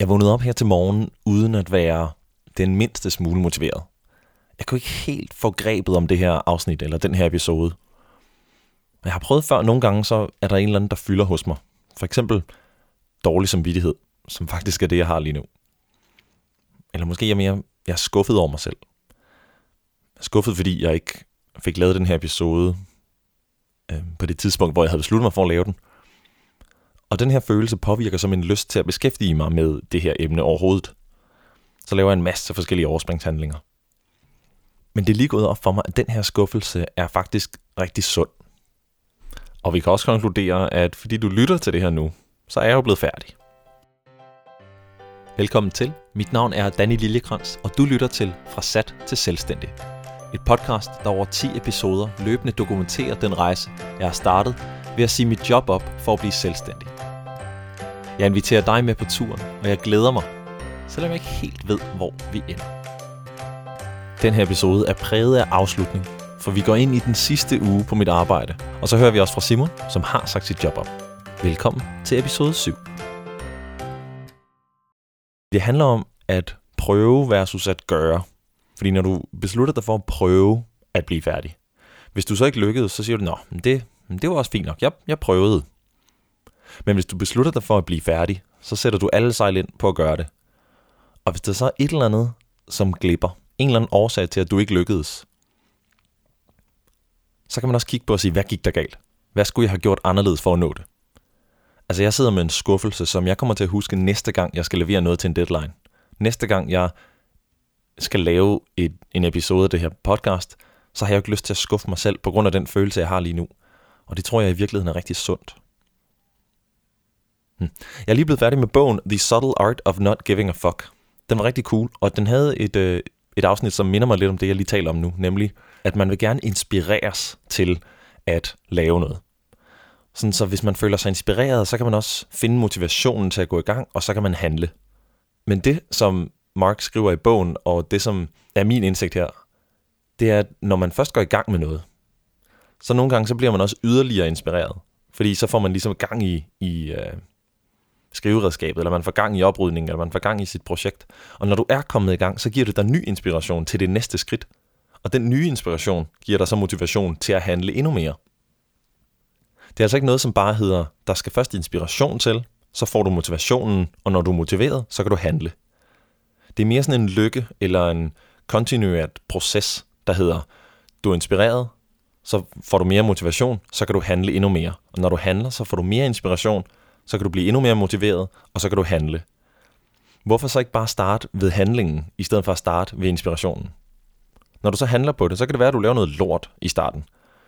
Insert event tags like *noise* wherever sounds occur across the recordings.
Jeg vågnede op her til morgen uden at være den mindste smule motiveret. Jeg kunne ikke helt få grebet om det her afsnit eller den her episode. Jeg har prøvet før, nogle gange så er der en eller anden, der fylder hos mig. For eksempel dårlig samvittighed, som faktisk er det, jeg har lige nu. Eller måske er jeg mere jeg er skuffet over mig selv. Jeg er skuffet, fordi jeg ikke fik lavet den her episode øh, på det tidspunkt, hvor jeg havde besluttet mig for at lave den. Og den her følelse påvirker som en lyst til at beskæftige mig med det her emne overhovedet. Så laver jeg en masse forskellige overspringshandlinger. Men det er lige gået op for mig, at den her skuffelse er faktisk rigtig sund. Og vi kan også konkludere, at fordi du lytter til det her nu, så er jeg jo blevet færdig. Velkommen til. Mit navn er Danny Liljekrans, og du lytter til Fra Sat til Selvstændig. Et podcast, der over 10 episoder løbende dokumenterer den rejse, jeg har startet ved at sige mit job op for at blive selvstændig. Jeg inviterer dig med på turen, og jeg glæder mig, selvom jeg ikke helt ved, hvor vi ender. Den her episode er præget af afslutning, for vi går ind i den sidste uge på mit arbejde, og så hører vi også fra Simon, som har sagt sit job op. Velkommen til episode 7. Det handler om at prøve versus at gøre. Fordi når du beslutter dig for at prøve at blive færdig, hvis du så ikke lykkedes, så siger du, nå, det, det var også fint nok, jeg, jeg prøvede. Men hvis du beslutter dig for at blive færdig, så sætter du alle sejl ind på at gøre det. Og hvis der så er et eller andet, som glipper, en eller anden årsag til, at du ikke lykkedes, så kan man også kigge på og sige, hvad gik der galt? Hvad skulle jeg have gjort anderledes for at nå det? Altså jeg sidder med en skuffelse, som jeg kommer til at huske næste gang, jeg skal levere noget til en deadline. Næste gang jeg skal lave et, en episode af det her podcast, så har jeg jo ikke lyst til at skuffe mig selv på grund af den følelse, jeg har lige nu. Og det tror jeg i virkeligheden er rigtig sundt. Hmm. Jeg er lige blevet færdig med bogen The Subtle Art of Not Giving a Fuck. Den var rigtig cool, og den havde et, øh, et afsnit, som minder mig lidt om det, jeg lige taler om nu, nemlig at man vil gerne inspireres til at lave noget. Sådan så hvis man føler sig inspireret, så kan man også finde motivationen til at gå i gang, og så kan man handle. Men det, som Mark skriver i bogen, og det, som er min indsigt her, det er, at når man først går i gang med noget, så nogle gange så bliver man også yderligere inspireret. Fordi så får man ligesom gang i, i øh, skriveredskabet, eller man får gang i oprydningen, eller man får gang i sit projekt. Og når du er kommet i gang, så giver det dig ny inspiration til det næste skridt. Og den nye inspiration giver dig så motivation til at handle endnu mere. Det er altså ikke noget, som bare hedder, der skal først inspiration til, så får du motivationen, og når du er motiveret, så kan du handle. Det er mere sådan en lykke eller en kontinuert proces, der hedder, du er inspireret, så får du mere motivation, så kan du handle endnu mere. Og når du handler, så får du mere inspiration, så kan du blive endnu mere motiveret, og så kan du handle. Hvorfor så ikke bare starte ved handlingen, i stedet for at starte ved inspirationen? Når du så handler på det, så kan det være, at du laver noget lort i starten.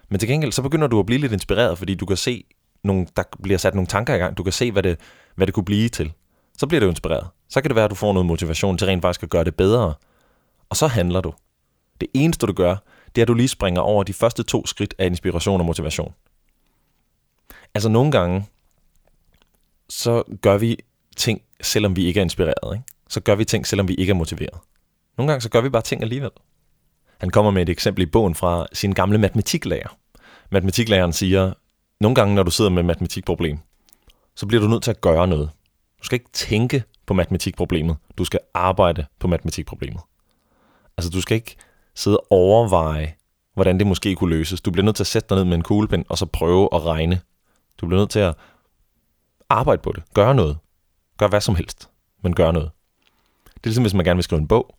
Men til gengæld, så begynder du at blive lidt inspireret, fordi du kan se, nogle, der bliver sat nogle tanker i gang. Du kan se, hvad det, hvad det kunne blive til. Så bliver du inspireret. Så kan det være, at du får noget motivation til rent faktisk at gøre det bedre. Og så handler du. Det eneste, du gør, det er, at du lige springer over de første to skridt af inspiration og motivation. Altså nogle gange, så gør vi ting, selvom vi ikke er inspireret. Ikke? Så gør vi ting, selvom vi ikke er motiveret. Nogle gange, så gør vi bare ting alligevel. Han kommer med et eksempel i bogen fra sin gamle matematiklærer. Matematiklæreren siger, nogle gange, når du sidder med et matematikproblem, så bliver du nødt til at gøre noget. Du skal ikke tænke på matematikproblemet. Du skal arbejde på matematikproblemet. Altså, du skal ikke sidde og overveje, hvordan det måske kunne løses. Du bliver nødt til at sætte dig ned med en kuglepen, og så prøve at regne. Du bliver nødt til at arbejde på det. Gør noget. Gør hvad som helst, men gør noget. Det er ligesom, hvis man gerne vil skrive en bog.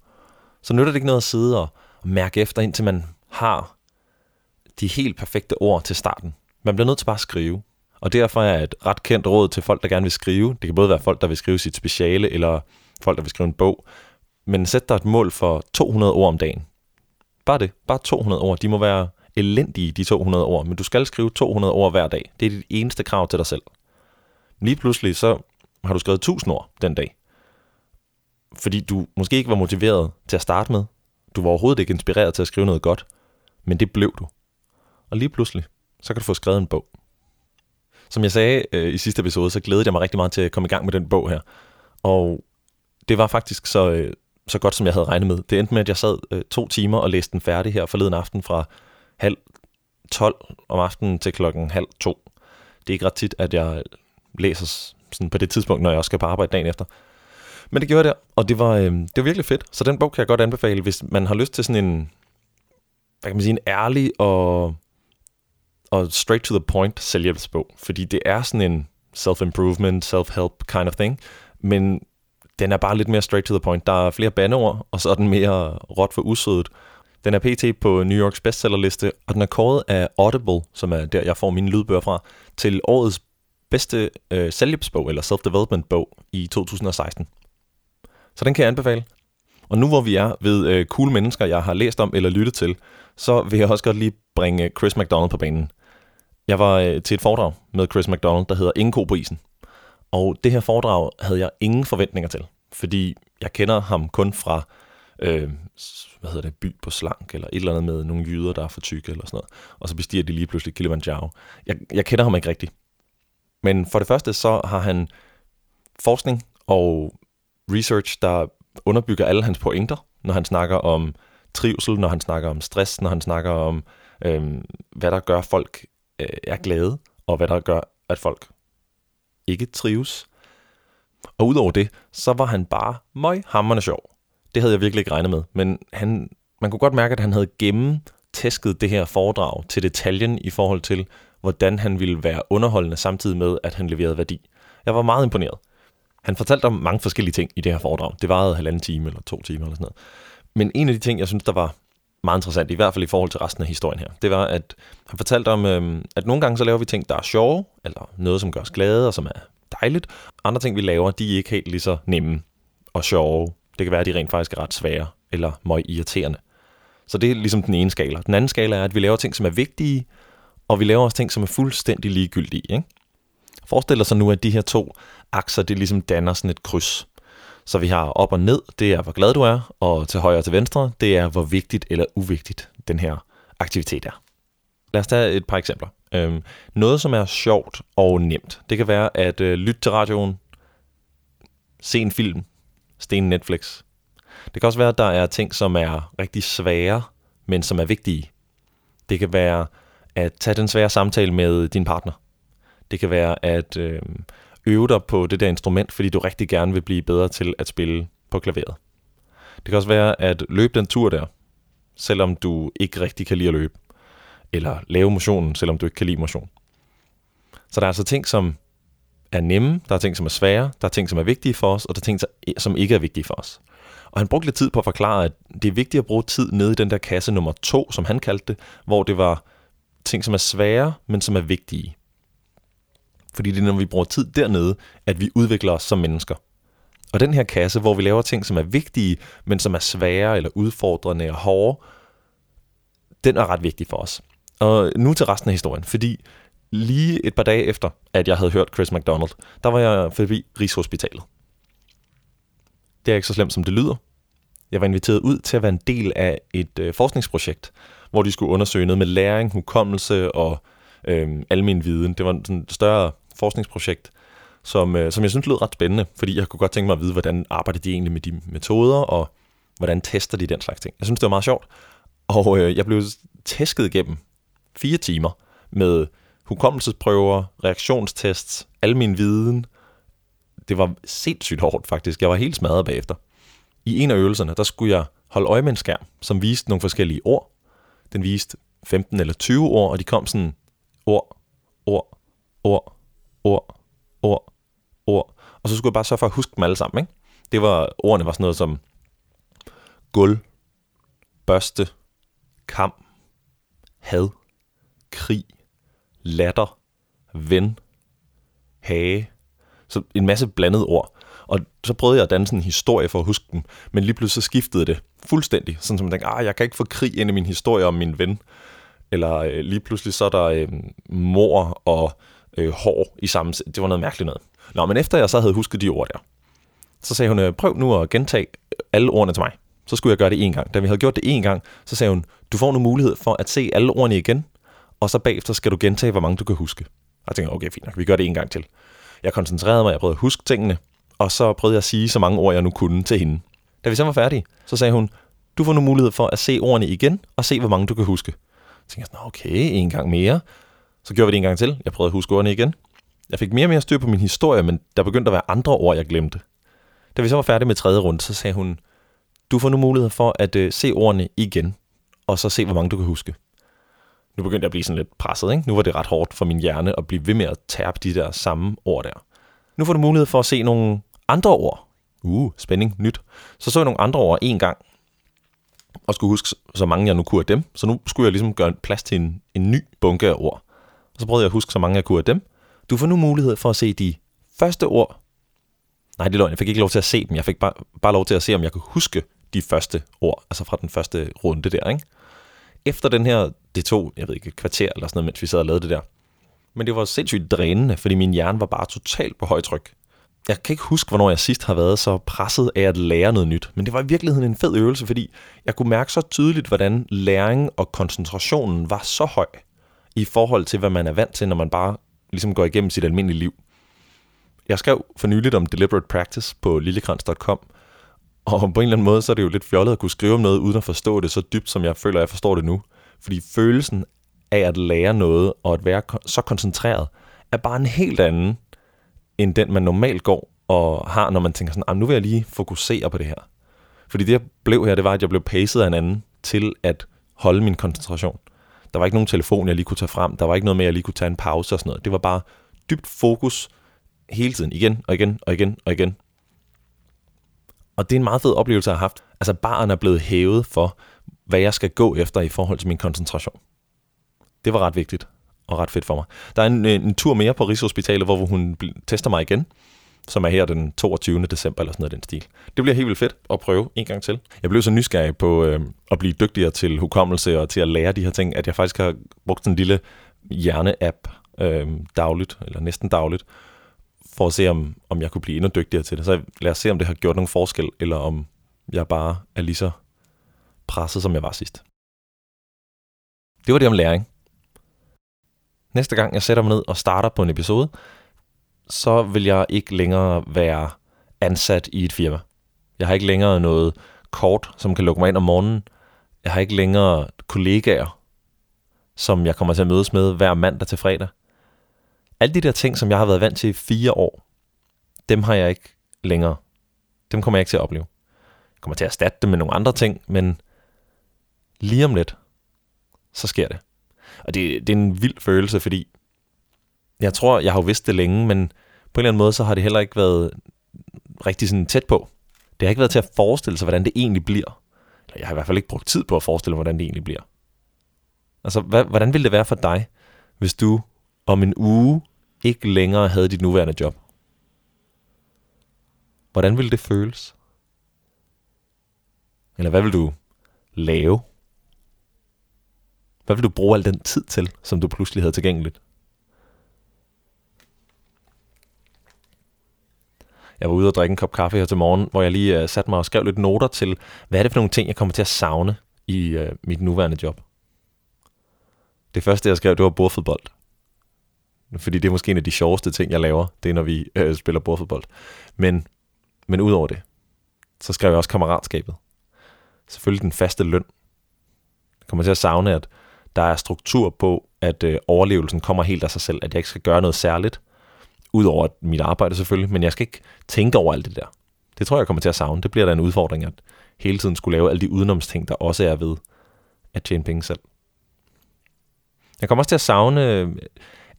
Så nytter det ikke noget at sidde og og mærke efter, indtil man har de helt perfekte ord til starten. Man bliver nødt til bare at skrive. Og derfor er et ret kendt råd til folk, der gerne vil skrive. Det kan både være folk, der vil skrive sit speciale, eller folk, der vil skrive en bog. Men sæt dig et mål for 200 ord om dagen. Bare det. Bare 200 ord. De må være elendige, de 200 ord. Men du skal skrive 200 ord hver dag. Det er dit eneste krav til dig selv. Lige pludselig så har du skrevet 1000 ord den dag. Fordi du måske ikke var motiveret til at starte med, du var overhovedet ikke inspireret til at skrive noget godt, men det blev du. Og lige pludselig, så kan du få skrevet en bog. Som jeg sagde øh, i sidste episode, så glædede jeg mig rigtig meget til at komme i gang med den bog her. Og det var faktisk så, øh, så godt, som jeg havde regnet med. Det endte med, at jeg sad øh, to timer og læste den færdig her forleden aften fra halv 12 om aftenen til klokken halv to. Det er ikke ret tit, at jeg læser sådan på det tidspunkt, når jeg også skal på arbejde dagen efter. Men det gjorde jeg der, og det var, øh, det var virkelig fedt. Så den bog kan jeg godt anbefale, hvis man har lyst til sådan en, hvad kan man sige, en ærlig og, og straight to the point selvhjælpsbog. Fordi det er sådan en self-improvement, self-help kind of thing. Men den er bare lidt mere straight to the point. Der er flere bandeord, og så er den mere råt for usødet. Den er pt. på New Yorks bestsellerliste, og den er kåret af Audible, som er der, jeg får mine lydbøger fra, til årets bedste øh, selvhjælpsbog, eller self-development bog i 2016. Så den kan jeg anbefale. Og nu hvor vi er ved øh, cool mennesker, jeg har læst om eller lyttet til, så vil jeg også godt lige bringe Chris McDonald på banen. Jeg var øh, til et foredrag med Chris McDonald, der hedder Ingen ko på isen. Og det her foredrag havde jeg ingen forventninger til, fordi jeg kender ham kun fra øh, hvad hedder det, by på slank, eller et eller andet med nogle jyder, der er for tykke, eller sådan noget. Og så bestiger de lige pludselig Kilimanjaro. Jeg, jeg kender ham ikke rigtigt. Men for det første, så har han forskning og research, der underbygger alle hans pointer, når han snakker om trivsel, når han snakker om stress, når han snakker om, øh, hvad der gør folk øh, er glade, og hvad der gør, at folk ikke trives. Og udover det, så var han bare møghammerende sjov. Det havde jeg virkelig ikke regnet med, men han, man kunne godt mærke, at han havde gennemtæsket det her foredrag til detaljen i forhold til, hvordan han ville være underholdende samtidig med, at han leverede værdi. Jeg var meget imponeret. Han fortalte om mange forskellige ting i det her foredrag. Det varede halvanden time eller to timer eller sådan noget. Men en af de ting, jeg synes, der var meget interessant, i hvert fald i forhold til resten af historien her, det var, at han fortalte om, øhm, at nogle gange så laver vi ting, der er sjove, eller noget, som gør os glade, og som er dejligt. Andre ting, vi laver, de er ikke helt lige så nemme og sjove. Det kan være, at de rent faktisk er ret svære, eller møg irriterende. Så det er ligesom den ene skala. Den anden skala er, at vi laver ting, som er vigtige, og vi laver også ting, som er fuldstændig ligegyldige. Ikke? Forestil dig så nu, at de her to akser, det ligesom danner sådan et kryds. Så vi har op og ned, det er, hvor glad du er, og til højre og til venstre, det er, hvor vigtigt eller uvigtigt den her aktivitet er. Lad os tage et par eksempler. Øhm, noget, som er sjovt og nemt, det kan være at øh, lytte til radioen, se en film, sten Netflix. Det kan også være, at der er ting, som er rigtig svære, men som er vigtige. Det kan være at tage den svære samtale med din partner. Det kan være at øh, øve dig på det der instrument, fordi du rigtig gerne vil blive bedre til at spille på klaveret. Det kan også være at løbe den tur der, selvom du ikke rigtig kan lide at løbe. Eller lave motionen, selvom du ikke kan lide motion. Så der er altså ting, som er nemme, der er ting, som er svære, der er ting, som er vigtige for os, og der er ting, som ikke er vigtige for os. Og han brugte lidt tid på at forklare, at det er vigtigt at bruge tid nede i den der kasse nummer to, som han kaldte det, hvor det var ting, som er svære, men som er vigtige. Fordi det er, når vi bruger tid dernede, at vi udvikler os som mennesker. Og den her kasse, hvor vi laver ting, som er vigtige, men som er svære eller udfordrende og hårde, den er ret vigtig for os. Og nu til resten af historien, fordi lige et par dage efter, at jeg havde hørt Chris McDonald, der var jeg forbi Rigshospitalet. Det er ikke så slemt, som det lyder. Jeg var inviteret ud til at være en del af et øh, forskningsprojekt, hvor de skulle undersøge noget med læring, hukommelse og øh, almen viden. Det var sådan et større forskningsprojekt, som, øh, som jeg synes lød ret spændende, fordi jeg kunne godt tænke mig at vide, hvordan arbejder de egentlig med de metoder, og hvordan tester de den slags ting. Jeg synes, det var meget sjovt. Og øh, jeg blev tæsket igennem fire timer med hukommelsesprøver, reaktionstests, al min viden. Det var sindssygt hårdt faktisk. Jeg var helt smadret bagefter. I en af øvelserne, der skulle jeg holde øje med en skærm, som viste nogle forskellige ord. Den viste 15 eller 20 ord, og de kom sådan ord, ord, ord, ord, ord, ord. Og så skulle jeg bare sørge for at huske dem alle sammen. Ikke? Det var, ordene var sådan noget som gulv, børste, kam, had, krig, latter, ven, hage. Så en masse blandede ord. Og så prøvede jeg at danne sådan en historie for at huske dem, men lige pludselig så skiftede det fuldstændig. Sådan som man tænkte, ah, jeg kan ikke få krig ind i min historie om min ven. Eller øh, lige pludselig så er der øh, mor og øh, hår i samme... Det var noget mærkeligt noget. Nå, men efter jeg så havde husket de ord der, så sagde hun, øh, prøv nu at gentage øh, alle ordene til mig. Så skulle jeg gøre det en gang. Da vi havde gjort det en gang, så sagde hun, du får nu mulighed for at se alle ordene igen, og så bagefter skal du gentage, hvor mange du kan huske. Og jeg tænkte, okay, fint nok, vi gør det en gang til. Jeg koncentrerede mig, jeg prøvede at huske tingene, og så prøvede jeg at sige så mange ord, jeg nu kunne til hende. Da vi så var færdige, så sagde hun, du får nu mulighed for at se ordene igen, og se, hvor mange du kan huske. Så tænkte jeg, okay, en gang mere. Så gjorde vi det en gang til. Jeg prøvede at huske ordene igen. Jeg fik mere og mere styr på min historie, men der begyndte at være andre ord, jeg glemte. Da vi så var færdige med tredje runde, så sagde hun, du får nu mulighed for at øh, se ordene igen, og så se, hvor mange du kan huske. Nu begyndte jeg at blive sådan lidt presset, ikke? Nu var det ret hårdt for min hjerne at blive ved med at tærpe de der samme ord der. Nu får du mulighed for at se nogle andre ord. Uh, spænding, nyt. Så så jeg nogle andre ord en gang, og skulle huske så mange jeg nu kunne af dem. Så nu skulle jeg ligesom gøre plads til en, en ny bunke af ord. Og så prøvede jeg at huske så mange jeg kunne af dem. Du får nu mulighed for at se de første ord. Nej, det er løgn. Jeg fik ikke lov til at se dem. Jeg fik bare, bare lov til at se, om jeg kunne huske de første ord. Altså fra den første runde der, ikke? Efter den her, det tog, jeg ved ikke, et kvarter eller sådan noget, mens vi sad og lavede det der. Men det var sindssygt drænende, fordi min hjerne var bare totalt på højtryk. Jeg kan ikke huske, hvornår jeg sidst har været så presset af at lære noget nyt, men det var i virkeligheden en fed øvelse, fordi jeg kunne mærke så tydeligt, hvordan læring og koncentrationen var så høj i forhold til, hvad man er vant til, når man bare ligesom går igennem sit almindelige liv. Jeg skrev for nyligt om deliberate practice på lillekrans.com, og på en eller anden måde, så er det jo lidt fjollet at kunne skrive om noget, uden at forstå det så dybt, som jeg føler, jeg forstår det nu. Fordi følelsen af at lære noget, og at være så koncentreret, er bare en helt anden, end den man normalt går og har, når man tænker sådan, ah, nu vil jeg lige fokusere på det her. Fordi det, jeg blev her, det var, at jeg blev paced af en anden til at holde min koncentration. Der var ikke nogen telefon, jeg lige kunne tage frem. Der var ikke noget med, at jeg lige kunne tage en pause og sådan noget. Det var bare dybt fokus hele tiden, igen og igen og igen og igen. Og det er en meget fed oplevelse, jeg har haft. Altså, baren er blevet hævet for, hvad jeg skal gå efter i forhold til min koncentration. Det var ret vigtigt og ret fedt for mig. Der er en, øh, en tur mere på Rigshospitalet, hvor hun tester mig igen, som er her den 22. december eller sådan noget den stil. Det bliver helt vildt fedt at prøve en gang til. Jeg blev så nysgerrig på øh, at blive dygtigere til hukommelse og til at lære de her ting, at jeg faktisk har brugt en lille hjerne-app øh, dagligt, eller næsten dagligt, for at se, om, om jeg kunne blive endnu dygtigere til det. Så lad os se, om det har gjort nogen forskel, eller om jeg bare er lige så presset, som jeg var sidst. Det var det om læring. Næste gang jeg sætter mig ned og starter på en episode, så vil jeg ikke længere være ansat i et firma. Jeg har ikke længere noget kort, som kan lukke mig ind om morgenen. Jeg har ikke længere kollegaer, som jeg kommer til at mødes med hver mandag til fredag. Alle de der ting, som jeg har været vant til i fire år, dem har jeg ikke længere. Dem kommer jeg ikke til at opleve. Jeg kommer til at erstatte dem med nogle andre ting, men lige om lidt, så sker det. Og det, det er en vild følelse, fordi jeg tror, jeg har jo vidst det længe, men på en eller anden måde, så har det heller ikke været rigtig sådan tæt på. Det har ikke været til at forestille sig, hvordan det egentlig bliver. Jeg har i hvert fald ikke brugt tid på at forestille mig, hvordan det egentlig bliver. Altså, hvad, hvordan ville det være for dig, hvis du om en uge ikke længere havde dit nuværende job? Hvordan ville det føles? Eller hvad vil du lave? Hvad vil du bruge al den tid til, som du pludselig havde tilgængeligt? Jeg var ude og drikke en kop kaffe her til morgen, hvor jeg lige uh, satte mig og skrev lidt noter til, hvad er det for nogle ting, jeg kommer til at savne i øh, mit nuværende job. Det første, jeg skrev, det var bordfodbold. Fordi det er måske en af de sjoveste ting, jeg laver, det er, når vi øh, spiller bordfodbold. Men, men udover det, så skrev jeg også kammeratskabet. Selvfølgelig den faste løn. Jeg kommer til at savne, at der er struktur på, at øh, overlevelsen kommer helt af sig selv, at jeg ikke skal gøre noget særligt, udover mit arbejde selvfølgelig, men jeg skal ikke tænke over alt det der. Det tror jeg, jeg kommer til at savne. Det bliver da en udfordring, at hele tiden skulle lave alle de udenomsting, der også er ved at tjene penge selv. Jeg kommer også til at savne,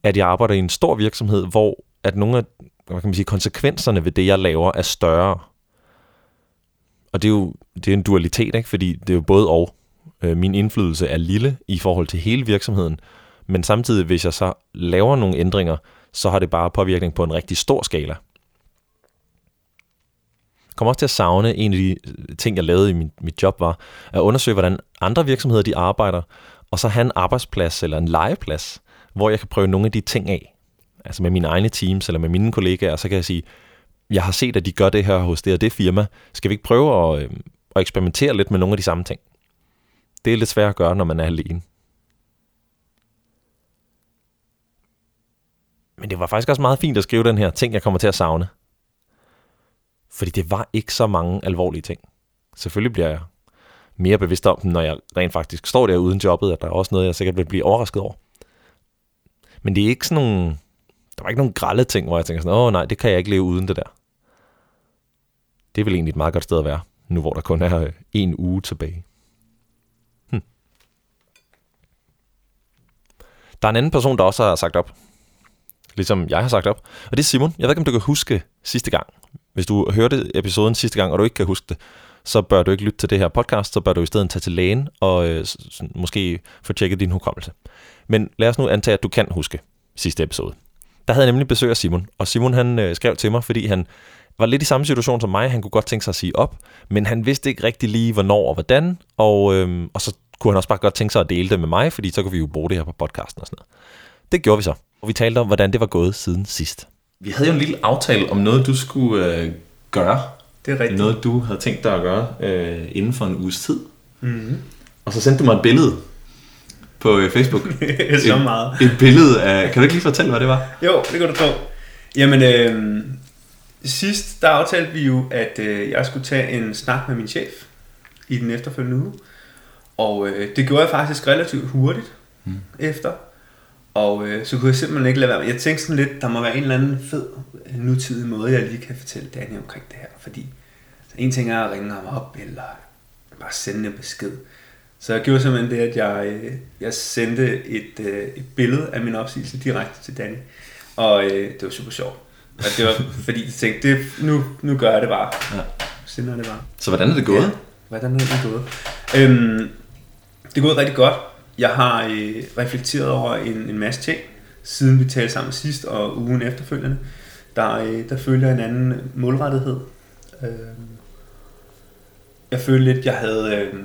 at jeg arbejder i en stor virksomhed, hvor at nogle af hvad kan man sige, konsekvenserne ved det, jeg laver, er større. Og det er jo det er en dualitet, ikke? fordi det er jo både og øh, min indflydelse er lille i forhold til hele virksomheden, men samtidig, hvis jeg så laver nogle ændringer, så har det bare påvirkning på en rigtig stor skala. Jeg kommer også til at savne, en af de øh, ting, jeg lavede i mit, mit job, var at undersøge, hvordan andre virksomheder de arbejder, og så have en arbejdsplads eller en legeplads, hvor jeg kan prøve nogle af de ting af. Altså med mine egne teams eller med mine kollegaer, så kan jeg sige, jeg har set, at de gør det her hos det og det firma. Skal vi ikke prøve at, øh, at eksperimentere lidt med nogle af de samme ting? Det er lidt svært at gøre, når man er alene. Men det var faktisk også meget fint at skrive den her ting, jeg kommer til at savne. Fordi det var ikke så mange alvorlige ting. Selvfølgelig bliver jeg mere bevidst om dem, når jeg rent faktisk står der uden jobbet, at der er også noget, jeg sikkert vil blive overrasket over. Men det er ikke sådan nogle... Der var ikke nogen grælde ting, hvor jeg tænker sådan, åh nej, det kan jeg ikke leve uden det der. Det er vel egentlig et meget godt sted at være, nu hvor der kun er øh, en uge tilbage. Der er en anden person, der også har sagt op. Ligesom jeg har sagt op. Og det er Simon. Jeg ved ikke, om du kan huske sidste gang. Hvis du hørte episoden sidste gang, og du ikke kan huske det, så bør du ikke lytte til det her podcast, så bør du i stedet tage til lægen og øh, måske få tjekket din hukommelse. Men lad os nu antage, at du kan huske sidste episode. Der havde jeg nemlig besøg af Simon, og Simon han øh, skrev til mig, fordi han var lidt i samme situation som mig. Han kunne godt tænke sig at sige op, men han vidste ikke rigtig lige, hvornår og hvordan, og, øh, og så kunne han også bare godt tænke sig at dele det med mig, fordi så kunne vi jo bruge det her på podcasten og sådan noget. Det gjorde vi så, og vi talte om, hvordan det var gået siden sidst. Vi havde jo en lille aftale om noget, du skulle øh, gøre. Det er rigtigt. Noget, du havde tænkt dig at gøre øh, inden for en uges tid. Mm-hmm. Og så sendte du mig et billede på øh, Facebook. *laughs* så et, meget. Et billede af... Kan du ikke lige fortælle, hvad det var? Jo, det kan du tro. Jamen, øh, sidst der aftalte vi jo, at øh, jeg skulle tage en snak med min chef i den efterfølgende uge. Og øh, det gjorde jeg faktisk relativt hurtigt mm. efter. Og øh, så kunne jeg simpelthen ikke lade være med. Jeg tænkte sådan lidt, der må være en eller anden fed nutidig måde, jeg lige kan fortælle Danny omkring det her. Fordi en ting er at ringe ham op, eller bare sende en besked. Så jeg gjorde simpelthen det, at jeg, øh, jeg sendte et, øh, et billede af min opsigelse direkte til Danny. Og øh, det var super sjovt. Og det var *laughs* fordi, jeg tænkte, det, nu, nu gør jeg det bare. Ja. Sender det bare. Så hvordan er det gået? Ja, hvordan er det gået? Øhm, det er gået rigtig godt. Jeg har øh, reflekteret over en, en masse ting, siden vi talte sammen sidst og ugen efterfølgende. Der, øh, der følte jeg en anden målrettighed. Øh, jeg følte lidt, jeg havde, øh,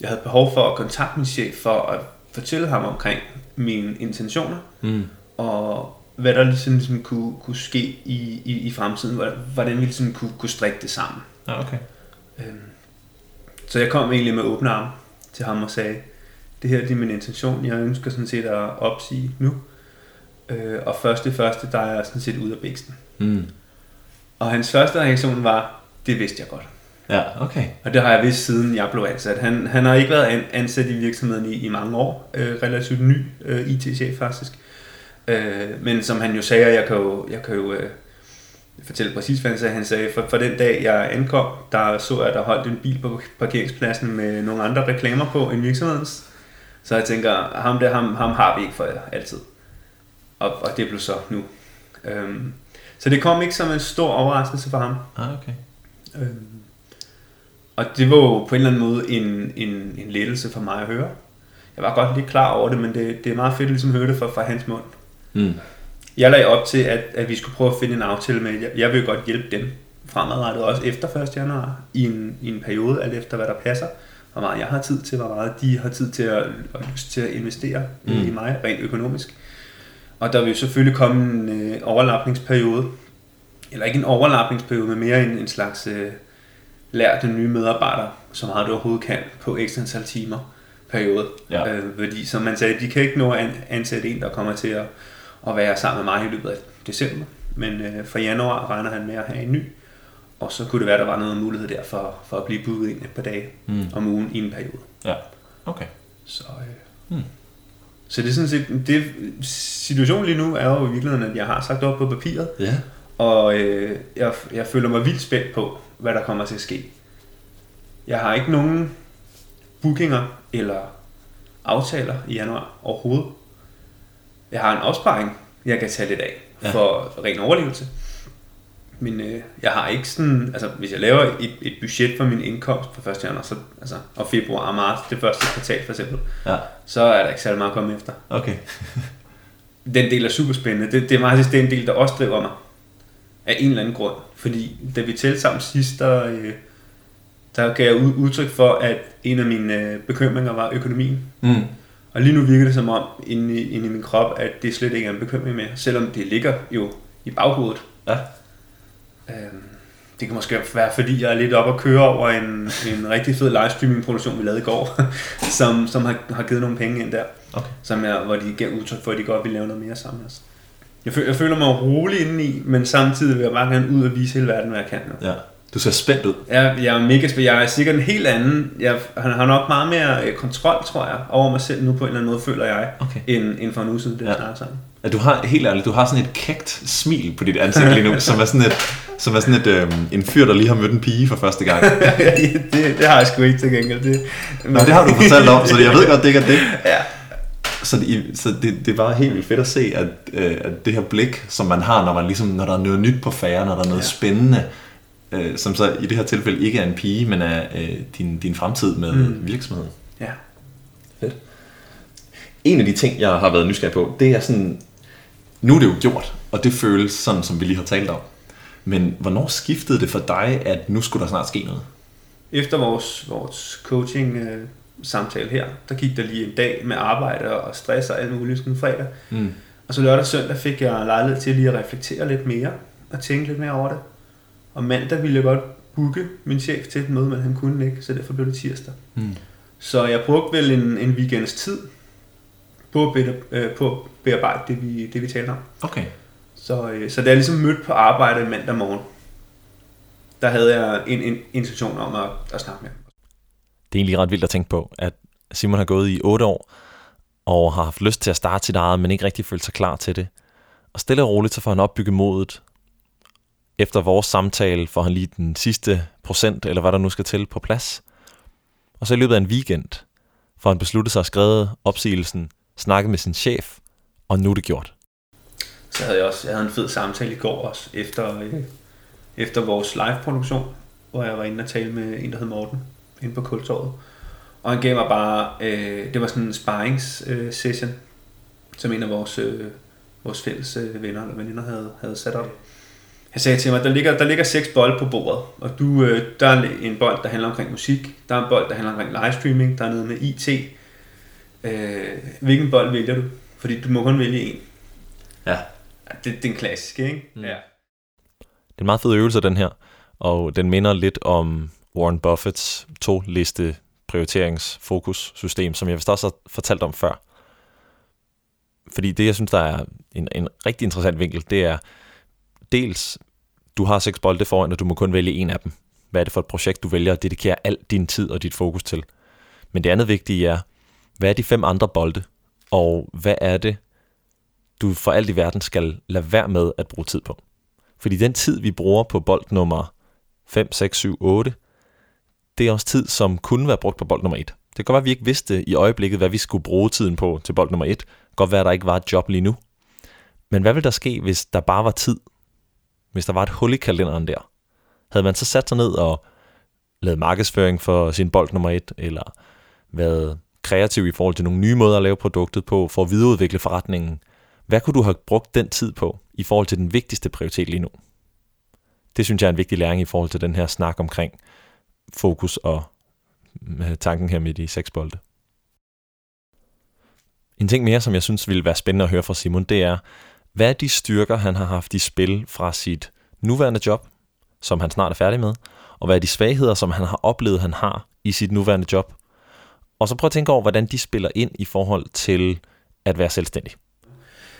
jeg havde behov for at kontakte min chef for at fortælle ham omkring mine intentioner. Mm. Og hvad der ligesom, ligesom kunne, kunne ske i, i, i fremtiden. Hvordan vi ligesom kunne, kunne strikke det sammen. Ja, okay. Øhm, så jeg kom egentlig med åbne arme til ham og sagde, det her det er min intention, jeg ønsker sådan set at opsige nu. Øh, og første første, der er jeg sådan set ude af bæksten. Mm. Og hans første reaktion var, det vidste jeg godt. Ja, okay. Og det har jeg vidst siden jeg blev ansat. Han, han har ikke været an, ansat i virksomheden i, i mange år. Øh, relativt ny øh, IT-chef faktisk. Øh, men som han jo sagde, jeg kan jo, jeg kan jo øh, fortælle præcis, hvad han sagde. Han sagde, for, for den dag jeg ankom, der så jeg, der holdt en bil på parkeringspladsen med nogle andre reklamer på end virksomhedens. Så jeg tænker, ham der, ham, ham har vi ikke for altid. Og, og det blev så nu. Øhm, så det kom ikke som en stor overraskelse for ham. Ah, okay. Øhm, og det var jo på en eller anden måde en, en, en lettelse for mig at høre. Jeg var godt lidt klar over det, men det, det er meget fedt at ligesom høre det fra, fra hans mund. Mm. Jeg lagde op til, at, at vi skulle prøve at finde en aftale med, jeg, jeg vil godt hjælpe dem fremadrettet, også efter 1. januar, i en, i en periode, alt efter hvad der passer. Hvor meget jeg har tid til, hvor meget de har tid til at, og lyst til at investere mm. i mig, rent økonomisk. Og der vil selvfølgelig komme en øh, overlapningsperiode, eller ikke en overlapningsperiode, men mere en, en slags øh, lær den nye medarbejder, som har det overhovedet kan på ekstra antal timer periode. Ja. Øh, fordi som man sagde, de kan ikke nå at ansætte en, der kommer til at, at være sammen med mig i løbet af december. Men øh, fra januar regner han med at have en ny. Og så kunne det være, at der var noget mulighed der for, for at blive budet ind et par dage Mm. om ugen i en periode. Ja, okay. Så, øh, Hmm. så det er sådan set, det, situationen lige nu er jo i virkeligheden, at jeg har sagt op på papiret, Ja. og øh, jeg, jeg føler mig vildt spændt på, hvad der kommer til at ske. Jeg har ikke nogen bookinger eller aftaler i januar overhovedet. Jeg har en opsparing, jeg kan tage lidt af Ja. for ren overlevelse. Men øh, jeg har ikke sådan, altså hvis jeg laver et, et budget for min indkomst på 1. januar, så, altså, og februar og marts, det første kvartal for eksempel, Ja, så er der ikke særlig meget at komme efter. okay. *laughs* Den del er super spændende. Det, det er faktisk den del, der også driver mig. Af en eller anden grund. Fordi da vi talte sammen sidst, der, øh, der gav jeg ud- udtryk for, at en af mine øh, bekymringer var økonomien. Mm. Og lige nu virker det som om, inde i, inde i min krop, at det slet ikke er en bekymring mere. Selvom det ligger jo i baghovedet. Ja. Øhm, det kan måske være, fordi jeg er lidt op at køre over en, en rigtig fed livestreaming-produktion, vi lavede i går, *laughs* som, som har, har givet nogle penge ind der, Okay. som jeg, hvor de gav udtryk for, at de godt vil lave noget mere sammen os. Jeg føler, jeg føler mig rolig indeni, men samtidig vil jeg bare gerne ud og vise hele verden, hvad jeg kan nu. Ja. Du ser spændt ud. Jeg, jeg er mega spændt. Jeg er sikkert en helt anden. Jeg han har nok meget mere øh, kontrol, tror jeg, over mig selv nu på en eller anden måde, føler jeg, Okay. end, end for en uge siden, det Ja. ja. snakker sammen. At du har, helt ærligt, du har sådan et kægt smil på dit ansigt lige nu, *laughs* som er sådan et, Som er sådan et, øh, en fyr, der lige har mødt en pige for første gang. *laughs* det, det har jeg sgu ikke til gengæld. Det, Nå, det har du fortalt om, så jeg ved godt, det ikke er det. Ja. Så, det, så det, det var helt vildt fedt at se, at, øh, at det her blik, som man har, når, man ligesom, når der er noget nyt på færre, når der er noget ja. spændende, øh, som så i det her tilfælde ikke er en pige, men er øh, din, din fremtid med mm. virksomheden. Ja. Fedt. En af de ting, jeg har været nysgerrig på, det er sådan, nu er det jo gjort, og det føles sådan, som vi lige har talt om. Men hvornår skiftede det for dig, at nu skulle der snart ske noget? Efter vores, vores coaching øh, samtale her, der gik der lige en dag med arbejde og stress og alt muligt sådan fredag. Mm. Og så lørdag og søndag fik jeg lejlighed til lige at reflektere lidt mere og tænke lidt mere over det. Og mandag ville jeg godt booke min chef til et møde, men han kunne ikke, så derfor blev det tirsdag. Mm. Så jeg brugte vel en, en weekends tid på at, be, øh, på at bearbejde det vi, det, vi talte om. Okay. Så, øh, så da jeg ligesom mødte på arbejde mandag morgen, der havde jeg en, en intention om at, at snakke med Det er egentlig ret vildt at tænke på, at Simon har gået i 8 år, og har haft lyst til at starte sit eget, men ikke rigtig følt sig klar til det. Og stille og roligt, så får han opbygget modet. Efter vores samtale får han lige den sidste procent, eller hvad der nu skal til, på plads. Og så i løbet af en weekend får han besluttet sig at skrive opsigelsen, snakke med sin chef, og nu er det gjort. Så havde jeg også jeg havde en fed samtale i går også, efter, øh, efter vores live-produktion, hvor jeg var inde og tale med en, der hed Morten, inde på Kultorvet. Og han gav mig bare, øh, det var sådan en sparringssession, øh, som en af vores, øh, vores fælles øh, venner eller veninder havde, havde sat op. Han sagde til mig, der ligger, der ligger seks bolde på bordet, og du, øh, der er en bold, der handler omkring musik, der er en bold, der handler omkring livestreaming, der er noget med IT. Øh, hvilken bold vælger du? Fordi du må kun vælge en. Ja. Det, det er en klassisk, ikke? Mm. Ja. Det er en meget fed øvelse, den her, og den minder lidt om Warren Buffets to-liste prioriteringsfokussystem, som jeg vist også har fortalt om før. Fordi det, jeg synes, der er en, en rigtig interessant vinkel, det er dels, du har seks bolde foran, og du må kun vælge en af dem. Hvad er det for et projekt, du vælger at dedikere al din tid og dit fokus til? Men det andet vigtige er, hvad er de fem andre bolde, og hvad er det, du for alt i verden skal lade være med at bruge tid på? Fordi den tid, vi bruger på bold nummer 5, 6, 7, 8, det er også tid, som kunne være brugt på bold nummer 1. Det kan godt være, at vi ikke vidste i øjeblikket, hvad vi skulle bruge tiden på til bold nummer 1. Det kan godt være, at der ikke var et job lige nu. Men hvad vil der ske, hvis der bare var tid? Hvis der var et hul i kalenderen der? Havde man så sat sig ned og lavet markedsføring for sin bold nummer 1, eller været kreativ i forhold til nogle nye måder at lave produktet på, for at videreudvikle forretningen? Hvad kunne du have brugt den tid på i forhold til den vigtigste prioritet lige nu? Det synes jeg er en vigtig læring i forhold til den her snak omkring fokus og øh, tanken her med de seks bolde. En ting mere, som jeg synes ville være spændende at høre fra Simon, det er, hvad er de styrker, han har haft i spil fra sit nuværende job, som han snart er færdig med, og hvad er de svagheder, som han har oplevet, han har i sit nuværende job. Og så prøv at tænke over, hvordan de spiller ind i forhold til at være selvstændig.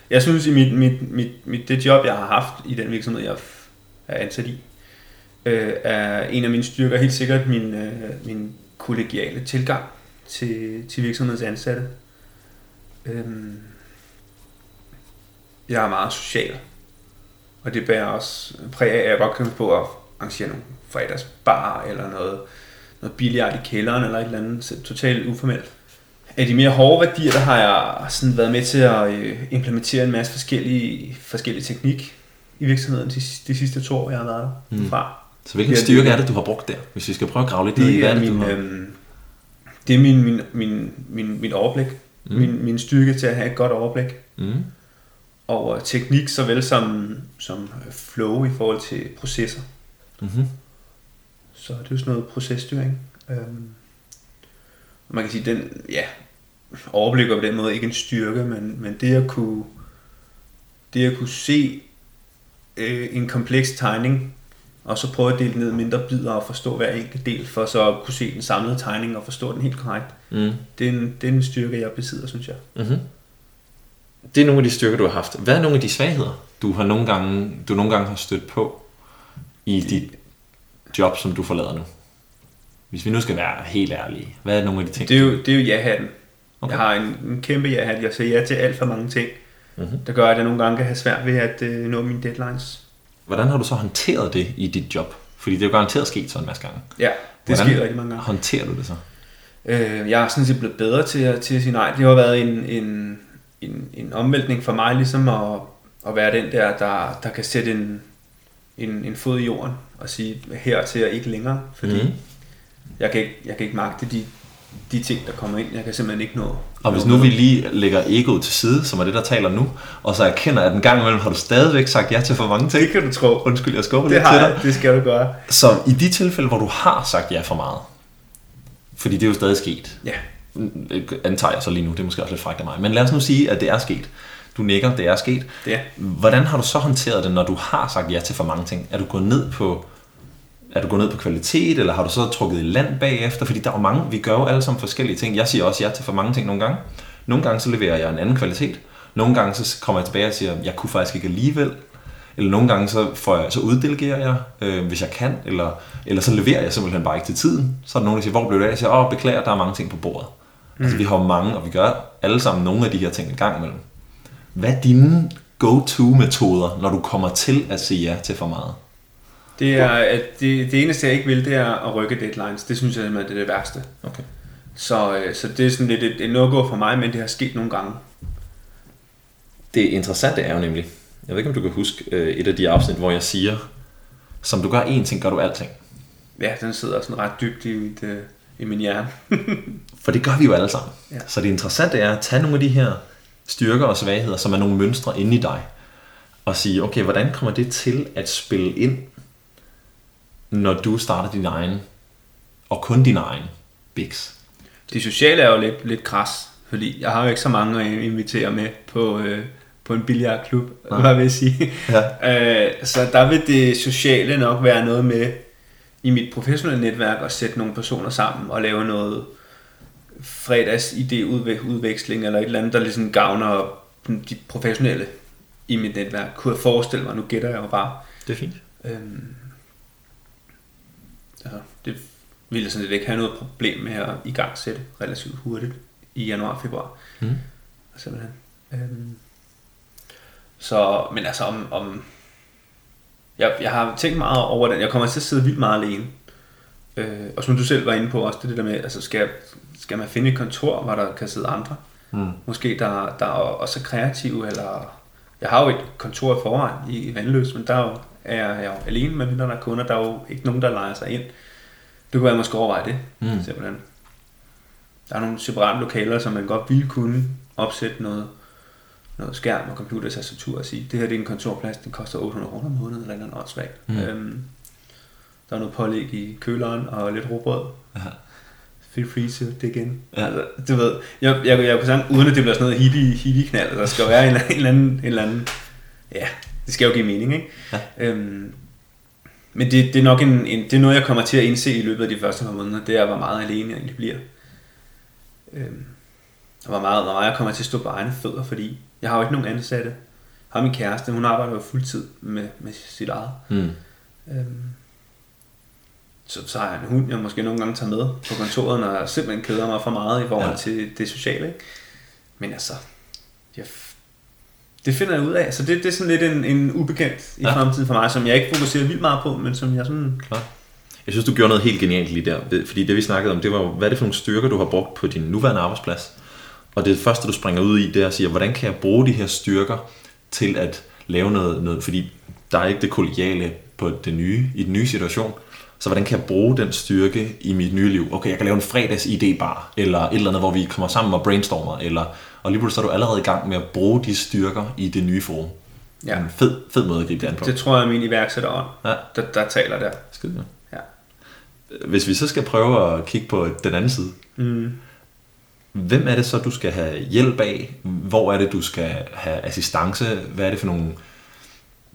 Jeg synes, i mit, mit, mit, mit, det job, jeg har haft i den virksomhed, jeg er ansat i, øh, er en af mine styrker helt sikkert min, øh, min kollegiale tilgang til, til virksomhedens ansatte. Øhm, jeg er meget social, og det bærer også præg af, at jeg godt kan på at arrangere nogle fredagsbar eller noget, noget billigere i kælderen eller et eller andet totalt uformelt. Af de mere hårde værdier, der har jeg sådan været med til at øh, implementere en masse forskellige, forskellige teknik i virksomheden de, de sidste to år, jeg har været der mm. fra. Så hvilken styrke er det, du har brugt der, hvis vi skal prøve at grave lidt det, i, hvad er det, min, du har? Øhm, det er min, min, min, min, min overblik. Mm. Min, min styrke til at have et godt overblik. Mm. Over teknik, såvel som, som flow i forhold til processer. Mm-hmm. Så det er jo sådan noget processtyring. Øhm, man kan sige, den, ja, overblik på den måde ikke en styrke, men, men det at kunne, det at kunne se øh, en kompleks tegning og så prøve at dele ned mindre bidder og forstå hver enkelt del, for så at kunne se den samlede tegning og forstå den helt korrekt. Mm. Det, er en, det er en styrke, jeg besidder, synes jeg. Mm-hmm. Det er nogle af de styrker, du har haft. Hvad er nogle af de svagheder, du har nogle gange, du nogle gange har stødt på i dit job, som du forlader nu? Hvis vi nu skal være helt ærlige, hvad er nogle af de ting? Det er jo, det er jo ja-hatten. Okay. Jeg har en, en kæmpe ja-hat. Jeg siger ja til alt for mange ting, mm-hmm. der gør, at jeg nogle gange kan have svært ved at uh, nå mine deadlines. hvordan har du så håndteret det i dit job? Fordi det er jo garanteret sket sådan en masse gange. Ja, det Hvordan sker rigtig mange gange. håndterer du det så? Øh, jeg er sådan set blevet bedre til, at- til at sige nej. Det har været en, en, en, en omvæltning for mig, ligesom at, at være den der, der, der kan sætte en, en, en fod i jorden og sige her til og ikke længere. Fordi mm. jeg, kan ikke, jeg kan ikke magte de, de ting, der kommer ind. Jeg kan simpelthen ikke nå. Og hvis nu vi lige lægger egoet til side, som er det, der taler nu, og så erkender, at en gang imellem har du stadigvæk sagt ja til for mange ting. Det kan du tro. Undskyld, jeg skubber Det lidt til dig. det skal du gøre. Så i de tilfælde, hvor du har sagt ja for meget, fordi det er jo stadig sket, Ja, antager jeg så lige nu, det er måske også lidt frækt af mig, men lad os nu sige, at det er sket. Du nikker, det er sket. er. Hvordan har du så håndteret det, når du har sagt ja til for mange ting? Er du gået ned på, er du gået ned på kvalitet, eller har du så trukket i land bagefter? Fordi der er jo mange, vi gør jo alle sammen forskellige ting. Jeg siger også ja til for mange ting nogle gange. Nogle gange så leverer jeg en anden kvalitet. Nogle gange så kommer jeg tilbage og siger, jeg kunne faktisk ikke alligevel. Eller nogle gange så, får jeg, så uddelegerer jeg, øh, hvis jeg kan, eller, eller så leverer jeg simpelthen bare ikke til tiden. Så er der nogen, der siger, hvor blev det af? Jeg siger, åh, beklager, der er mange ting på bordet. Mm. Altså vi har jo mange, og vi gør alle sammen nogle af de her ting en gang imellem. Hvad er dine go-to-metoder, når du kommer til at sige ja til for meget? Det, er, at det, det eneste, jeg ikke vil, det er at rykke deadlines. Det synes jeg simpelthen, det er det værste. Okay. Så, øh, så det er sådan lidt et, et no-go for mig, men det har sket nogle gange. Det interessante er jo nemlig, jeg ved ikke, om du kan huske øh, et af de afsnit, hvor jeg siger, som du gør én ting, gør du alting. Ja, den sidder sådan ret dybt i, mit, øh, i min hjerne. For det gør vi jo alle sammen. Ja. Så det interessante er at tage nogle af de her styrker og svagheder, som er nogle mønstre inde i dig, og sige, okay, hvordan kommer det til at spille ind, når du starter din egen, og kun din egen, biks? Det sociale er jo lidt, lidt kras, fordi jeg har jo ikke så mange at invitere med på, øh, på en billiardklub, Nej. hvad vil jeg sige. Ja. Øh, så der vil det sociale nok være noget med i mit professionelle netværk at sætte nogle personer sammen og lave noget fredags idéudveksling eller et eller andet, der ligesom gavner de professionelle i mit netværk. Kunne jeg forestille mig, nu gætter jeg jo bare. Det er fint. Øhm, altså, det ville jeg sådan set ikke have noget problem med at i gang sætte relativt hurtigt i januar februar. Mm. Simpelthen. Øhm, så, men altså om, om jeg, jeg har tænkt meget over den. Jeg kommer til at sidde vildt meget alene. Øh, og som du selv var inde på også, det, det der med, altså skal, skal man finde et kontor, hvor der kan sidde andre? Mm. Måske der, der er også kreative, eller jeg har jo et kontor i forvejen i, i Vandløs, men der er, jo, er jeg jo alene med mindre der er kunder, der er jo ikke nogen, der leger sig ind. Det kunne jeg måske overveje det, mm. simpelthen. Der er nogle separate lokaler, som man godt ville kunne opsætte noget, noget skærm og computertastatur og sige, det her det er en kontorplads, den koster 800 kroner om måneden, eller noget åndssvagt. Mm. Øhm, der er noget pålæg i køleren og lidt råbrød. Ja. Feel free to dig in. Ja. Altså, du ved, jeg, jeg, jeg kunne sige, uden at det bliver sådan noget hitty, hitty knald, der skal være en, en, eller anden, en eller anden, ja, det skal jo give mening, ikke? Ja. Øhm, men det, det er nok en, en, det er noget, jeg kommer til at indse i løbet af de første par måneder, det er, hvor meget alene jeg egentlig bliver. Øhm, og hvor meget, hvor meget jeg kommer til at stå på egne fødder, fordi jeg har jo ikke nogen ansatte. Jeg har min kæreste, hun arbejder jo fuldtid med, med sit eget. Mm. Øhm, så, så har jeg en hund, jeg måske nogle gange tager med på kontoret, når jeg simpelthen keder mig for meget i forhold Ja. til det sociale. Ikke? Men altså, jeg, det finder jeg ud af. Så det, det er sådan lidt en, en ubekendt i Ja. fremtiden for mig, som jeg ikke fokuserer vildt meget på, men som jeg sådan... Klar. Jeg synes, du gjorde noget helt genialt lige der. Fordi det, vi snakkede om, det var, hvad er det for nogle styrker, du har brugt på din nuværende arbejdsplads? Og det første, du springer ud i, det er at sige, hvordan kan jeg bruge de her styrker til at lave noget, noget fordi der er ikke det kollegiale på det nye, i den nye situation. Så hvordan kan jeg bruge den styrke i mit nye liv? Okay, jeg kan lave en fredags idébar, eller et eller andet, hvor vi kommer sammen og brainstormer, eller, og lige pludselig er du allerede i gang med at bruge de styrker i det nye forum. Ja. En fed, fed måde at gribe det an på. Det tror jeg er min iværksætterånd, Ja. der, der taler der. Skide. Ja. Hvis vi så skal prøve at kigge på den anden side, Mm. Hvem er det så, du skal have hjælp af? Hvor er det, du skal have assistance? Hvad er det for nogle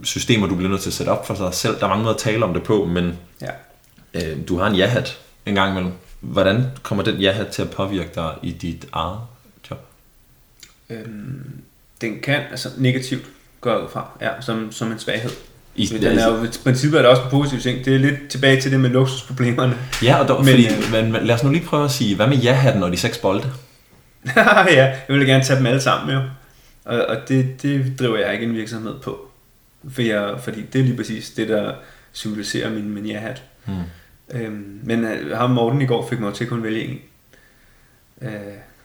systemer, du bliver nødt til at sætte op for sig selv? Der er mange måder at tale om det på, men Ja. øh, du har en ja-hat en gang imellem. Hvordan kommer den ja-hat til at påvirke dig i dit eget job? Øhm, den kan, altså negativt, går jeg ud fra, ja, som, som en svaghed. I, Men den er jo, i princippet er det også en positiv ting. Det er lidt tilbage til det med luksusproblemerne. ja, og der, Men, fordi, øh, men lad os nu lige prøve at sige, hvad med ja-hatten og de seks bolde? *laughs* ja, jeg vil gerne tage dem alle sammen jo. Og, og det, det driver jeg ikke en virksomhed på. For jeg, fordi det er lige præcis det, der symboliserer min, ja-hat. Hmm. Øhm, men øh, ham Morten i går fik mig til kun vælge en. Øh,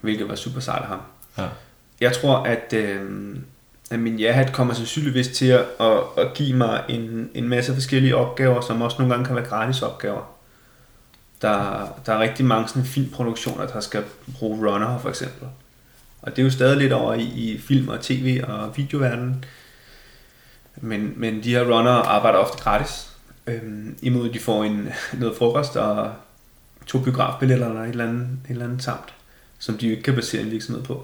hvilket var super sejt af ham. Ja. Jeg tror, at, øh, at min ja-hat kommer sandsynligvis til at, at, at give mig en, en masse forskellige opgaver, som også nogle gange kan være gratis opgaver. Der, der er rigtig mange sådan filmproduktioner, der skal bruge runner for eksempel. Og det er jo stadig lidt over i, i film og tv og videoverdenen. Men, men de her runner arbejder ofte gratis. Øhm, imod de får en, *laughs* noget frokost og to biografbilletter eller et eller andet, et eller andet samt, som de jo ikke kan basere en virksomhed på.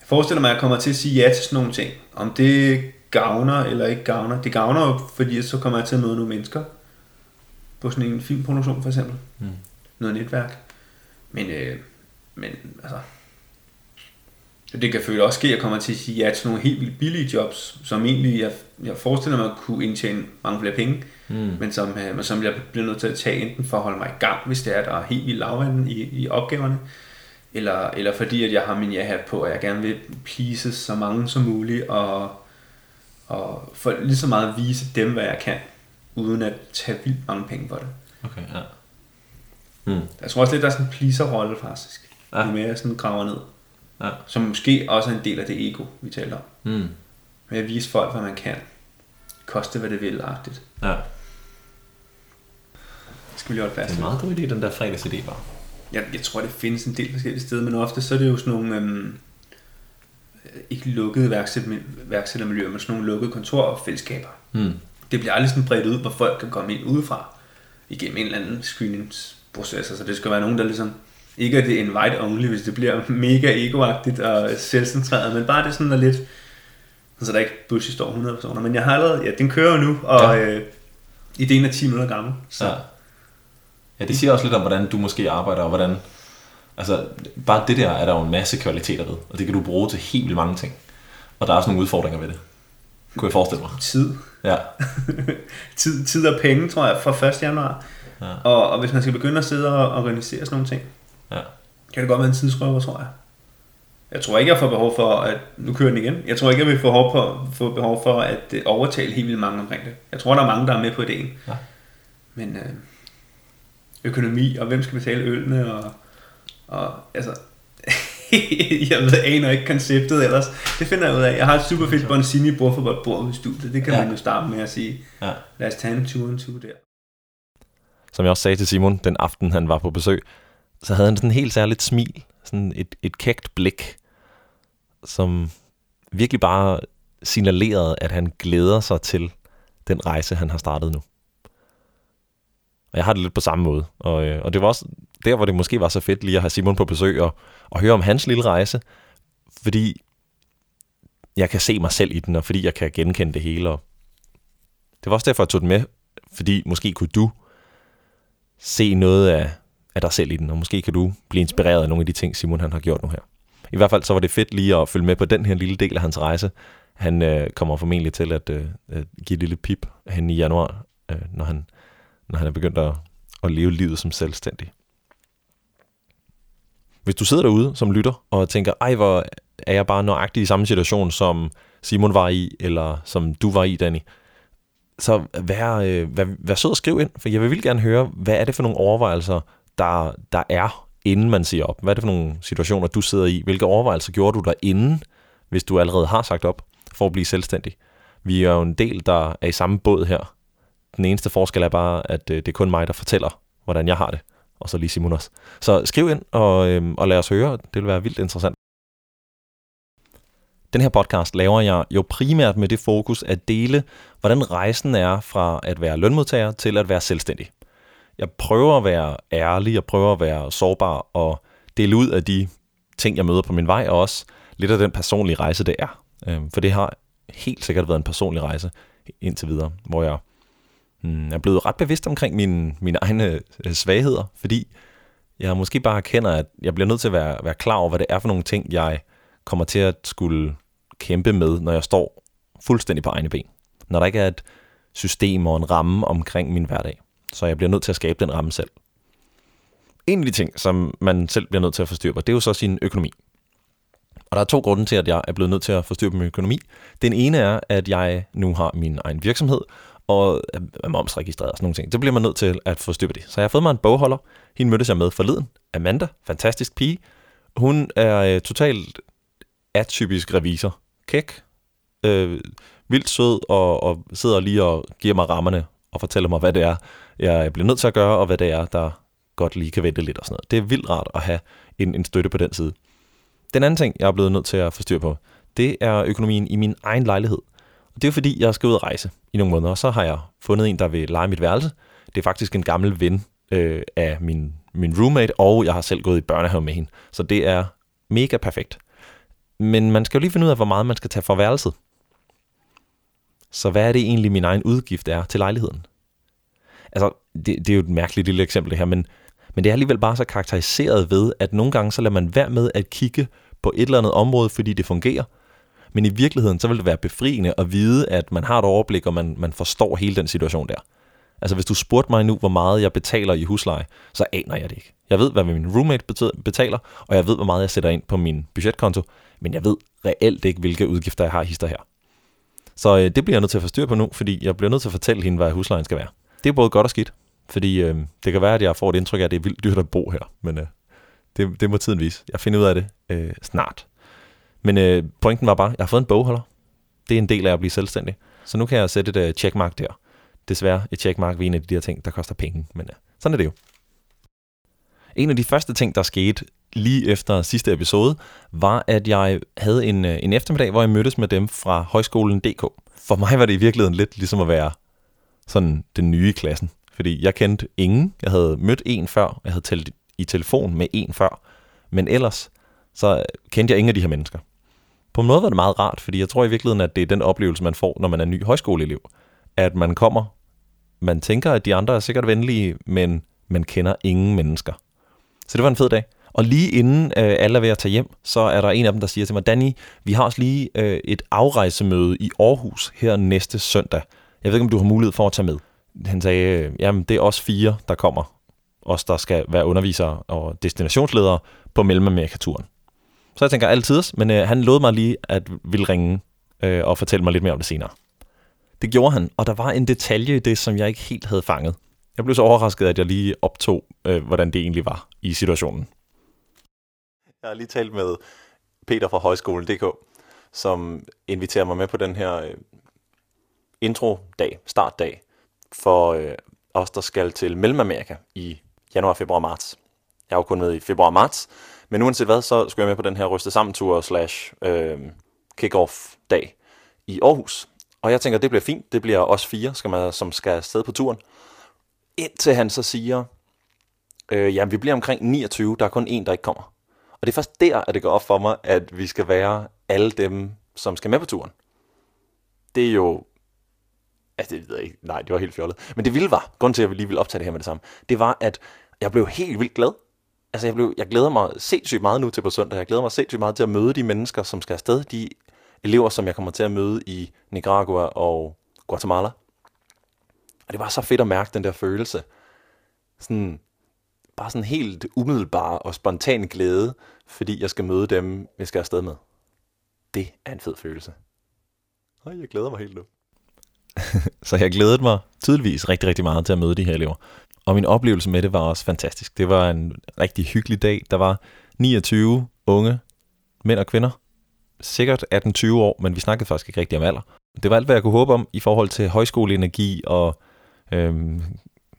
Jeg forestiller mig, at jeg kommer til at sige ja til sådan nogle ting. Om det gavner eller ikke gavner. Det gavner jo, fordi så kommer jeg til at møde nogle mennesker. På sådan en filmproduktion for eksempel. Mm. Noget netværk. Men, øh, men altså... Det kan føle også ske, at jeg kommer til at sige ja til nogle helt vildt billige jobs, som egentlig, jeg, jeg forestiller mig, kunne indtjene mange flere penge, Mm. men som, øh, men som jeg bliver nødt til at tage enten for at holde mig i gang, hvis det er, der er helt vildt lavvand i, i opgaverne, eller, eller fordi, at jeg har min ja-hat på, og jeg gerne vil please så mange som muligt, og, og for lige så meget at vise dem, hvad jeg kan, uden at tage vildt mange penge for det. Okay, ja. Mm. Jeg tror også lidt, der er sådan en pleaser-rolle faktisk, Ja. ja. mere jeg sådan graver ned, Ja. som måske også er en del af det ego, vi taler om. Mm. Med at vise folk, hvad man kan. Koste, hvad det vil-agtigt. Ja. Det skal vi lige holde Det fast er en meget god idé, den der fredagsidé var. Jeg, jeg tror, det findes en del forskellige steder, men ofte så er det jo sådan nogle, øhm, ikke lukkede værksæt- værksættermiljøer, men sådan nogle lukkede kontorfællesskaber. Mm. Det bliver aldrig sådan bredt ud, hvor folk kan komme ind udefra, igennem en eller anden screeningsproces. Altså det skal være nogen, der ligesom, ikke er det invite only, hvis det bliver *laughs* mega egoagtigt og selvcentreret, men bare det sådan er lidt, så der ikke pludselig står 100 personer. Men jeg har allerede, ja, den kører jo nu, og ja. øh, ideen er 10 minutter gammel. Så Ja. ja, det siger også lidt om, hvordan du måske arbejder, og hvordan... Altså, bare det der er der jo en masse kvaliteter ved, og det kan du bruge til helt vildt mange ting. Og der er også nogle udfordringer ved det. Kunne jeg forestille mig. tid. Ja. *laughs* tid, tid og penge, tror jeg, fra 1. januar. Ja. Og, og hvis man skal begynde at sidde og organisere sådan nogle ting, Ja. kan det godt være en tidsrøver, tror jeg. Jeg tror ikke, jeg får behov for at... Nu kører den igen. Jeg tror ikke, jeg vil få behov for, få behov for at øh, overtale helt vildt mange omkring det. Jeg tror, der er mange, der er med på ideen. Ja. Men øh, økonomi, og hvem skal betale ølene, og, og altså... *laughs* jeg ved, aner ikke konceptet ellers. Det finder jeg ud af. Jeg har et super fedt Bonsini bordfodboldbord i studiet. Det kan ja. man jo starte med at sige. Ja. Lad os tage en tur en tur der. Som jeg også sagde til Simon, den aften han var på besøg, så havde han sådan en helt særligt smil, sådan et, et kægt blik, som virkelig bare signalerede, at han glæder sig til den rejse, han har startet nu. Og jeg har det lidt på samme måde. Og, øh, og det var også der, hvor det måske var så fedt lige at have Simon på besøg og, og høre om hans lille rejse, fordi jeg kan se mig selv i den, og fordi jeg kan genkende det hele. Og det var også derfor, jeg tog den med, fordi måske kunne du se noget af, af dig selv i den, og måske kan du blive inspireret af nogle af de ting, Simon han har gjort nu her. I hvert fald så var det fedt lige at følge med på den her lille del af hans rejse. Han øh, kommer formentlig til at øh, give et lille pip hen i januar, øh, når, han, når han er begyndt at, at leve livet som selvstændig. Hvis du sidder derude som lytter og tænker, ej hvor er jeg bare nøjagtig i samme situation, som Simon var i, eller som du var i, Danny, så vær, øh, vær, vær sød og skriv ind, for jeg vil gerne høre, hvad er det for nogle overvejelser, der, der er, inden man siger op? Hvad er det for nogle situationer, du sidder i? Hvilke overvejelser gjorde du der inden, hvis du allerede har sagt op for at blive selvstændig? Vi er jo en del, der er i samme båd her. Den eneste forskel er bare, at øh, det er kun mig, der fortæller, hvordan jeg har det. Og så lige Simon også. Så skriv ind og, øhm, og lad os høre. Det vil være vildt interessant. Den her podcast laver jeg jo primært med det fokus at dele, hvordan rejsen er fra at være lønmodtager til at være selvstændig. Jeg prøver at være ærlig, jeg prøver at være sårbar og dele ud af de ting, jeg møder på min vej, og også lidt af den personlige rejse, det er. Øhm, for det har helt sikkert været en personlig rejse indtil videre, hvor jeg mm, er blevet ret bevidst omkring mine, mine egne øh, svagheder, fordi jeg måske bare erkender, at jeg bliver nødt til at være, være klar over, hvad det er for nogle ting, jeg kommer til at skulle kæmpe med, når jeg står fuldstændig på egne ben. Når der ikke er et system og en ramme omkring min hverdag. Så jeg bliver nødt til at skabe den ramme selv. En af de ting, som man selv bliver nødt til at forstyrre på, det er jo så sin økonomi. Og der er to grunde til, at jeg er blevet nødt til at forstyrre på min økonomi. Den ene er, at jeg nu har min egen virksomhed, og er momsregistreret og sådan nogle ting. Det bliver man nødt til at få styr på det. Så jeg har fået mig en bogholder. Hende mødtes jeg med forleden. Amanda, fantastisk pige. Hun er øh, totalt atypisk revisor. Kæk, øh, vildt sød, og, og sidder lige og giver mig rammerne og fortæller mig, hvad det er, jeg bliver nødt til at gøre, og hvad det er, der godt lige kan vente lidt og sådan noget. Det er vildt rart at have en, en støtte på den side. Den anden ting, jeg er blevet nødt til at forstyrre på, det er økonomien i min egen lejlighed. Og det er fordi, jeg skal ud og rejse i nogle måneder, og så har jeg fundet en, der vil lege mit værelse. Det er faktisk en gammel ven øh, af min, min roommate, og jeg har selv gået i børnehave med hende. Så det er mega perfekt. Men man skal jo lige finde ud af, hvor meget man skal tage for værelset. Så hvad er det egentlig, min egen udgift er til lejligheden? Altså, det, det er jo et mærkeligt lille eksempel her, men, men det er alligevel bare så karakteriseret ved, at nogle gange så lader man være med at kigge på et eller andet område, fordi det fungerer. Men i virkeligheden, så vil det være befriende at vide, at man har et overblik, og man, man forstår hele den situation der. Altså hvis du spurgte mig nu, hvor meget jeg betaler i husleje, så aner jeg det ikke. Jeg ved, hvad min roommate betaler, og jeg ved, hvor meget jeg sætter ind på min budgetkonto, men jeg ved reelt ikke, hvilke udgifter jeg har hister her. Så øh, det bliver jeg nødt til at få styr på nu, fordi jeg bliver nødt til at fortælle hende, hvad huslejen skal være. Det er både godt og skidt, fordi øh, det kan være, at jeg får et indtryk af, at det er vildt dyrt at bo her, men øh, det, det må tiden vise. Jeg finder ud af det øh, snart. Men øh, pointen var bare, at jeg har fået en bogholder. Det er en del af at blive selvstændig. Så nu kan jeg sætte et øh, checkmark der. Desværre et checkmark ved en af de der ting, der koster penge, men øh, sådan er det jo. En af de første ting, der skete lige efter sidste episode, var, at jeg havde en, øh, en eftermiddag, hvor jeg mødtes med dem fra højskolen DK. For mig var det i virkeligheden lidt ligesom at være sådan den nye i klassen. Fordi jeg kendte ingen. Jeg havde mødt en før. Jeg havde talt i telefon med en før. Men ellers, så kendte jeg ingen af de her mennesker. På en måde var det meget rart, fordi jeg tror i virkeligheden, at det er den oplevelse, man får, når man er ny højskoleelev. At man kommer, man tænker, at de andre er sikkert venlige, men man kender ingen mennesker. Så det var en fed dag. Og lige inden øh, alle er ved at tage hjem, så er der en af dem, der siger til mig, Danny, vi har også lige øh, et afrejsemøde i Aarhus her næste søndag. Jeg ved ikke, om du har mulighed for at tage med. Han sagde, øh, jamen det er os fire, der kommer. Os, der skal være undervisere og destinationsledere på Mellemamerikaturen. Så jeg tænker altid, men øh, han lovede mig lige at ville ringe øh, og fortælle mig lidt mere om det senere. Det gjorde han, og der var en detalje i det, som jeg ikke helt havde fanget. Jeg blev så overrasket, at jeg lige optog, øh, hvordan det egentlig var i situationen. Jeg har lige talt med Peter fra Højskolen.dk, som inviterer mig med på den her øh, intro-dag, startdag, for øh, os, der skal til Mellemamerika i januar, februar og marts. Jeg har jo kun med i februar og marts, men uanset hvad, så skulle jeg med på den her ryste sammen-tur slash øh, kick-off dag i Aarhus. Og jeg tænker, det bliver fint. Det bliver os fire, skal man, som skal afsted på turen. Indtil han så siger, øh, jamen vi bliver omkring 29, der er kun en, der ikke kommer. Og det er først der, at det går op for mig, at vi skal være alle dem, som skal med på turen. Det er jo... Altså, det ved jeg ikke. Nej, det var helt fjollet. Men det vilde var, grund til, at vi lige ville optage det her med det samme, det var, at jeg blev helt vildt glad altså jeg, blev, jeg glæder mig sindssygt meget nu til på søndag. Jeg glæder mig sindssygt meget til at møde de mennesker, som skal afsted. De elever, som jeg kommer til at møde i Nicaragua og Guatemala. Og det var så fedt at mærke den der følelse. Sådan, bare sådan helt umiddelbar og spontan glæde, fordi jeg skal møde dem, jeg skal afsted med. Det er en fed følelse. Og jeg glæder mig helt nu. *laughs* så jeg glædede mig tydeligvis rigtig, rigtig meget til at møde de her elever. Og min oplevelse med det var også fantastisk. Det var en rigtig hyggelig dag. Der var 29 unge mænd og kvinder. Sikkert 18-20 år, men vi snakkede faktisk ikke rigtig om alder. Det var alt, hvad jeg kunne håbe om i forhold til højskoleenergi og, øhm,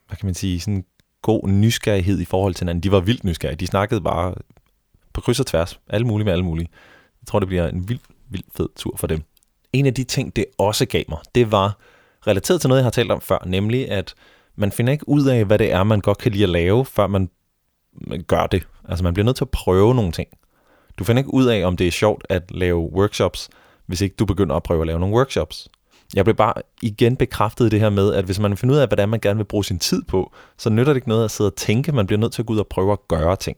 hvad kan man sige, sådan god nysgerrighed i forhold til hinanden. De var vildt nysgerrige. De snakkede bare på kryds og tværs. Alle mulige med alle mulige. Jeg tror, det bliver en vild, vild fed tur for dem. En af de ting, det også gav mig, det var relateret til noget, jeg har talt om før, nemlig at man finder ikke ud af, hvad det er, man godt kan lide at lave, før man gør det. Altså man bliver nødt til at prøve nogle ting. Du finder ikke ud af, om det er sjovt at lave workshops, hvis ikke du begynder at prøve at lave nogle workshops. Jeg blev bare igen bekræftet i det her med, at hvis man finder ud af, hvad det er, man gerne vil bruge sin tid på, så nytter det ikke noget at sidde og tænke, man bliver nødt til at gå ud og prøve at gøre ting.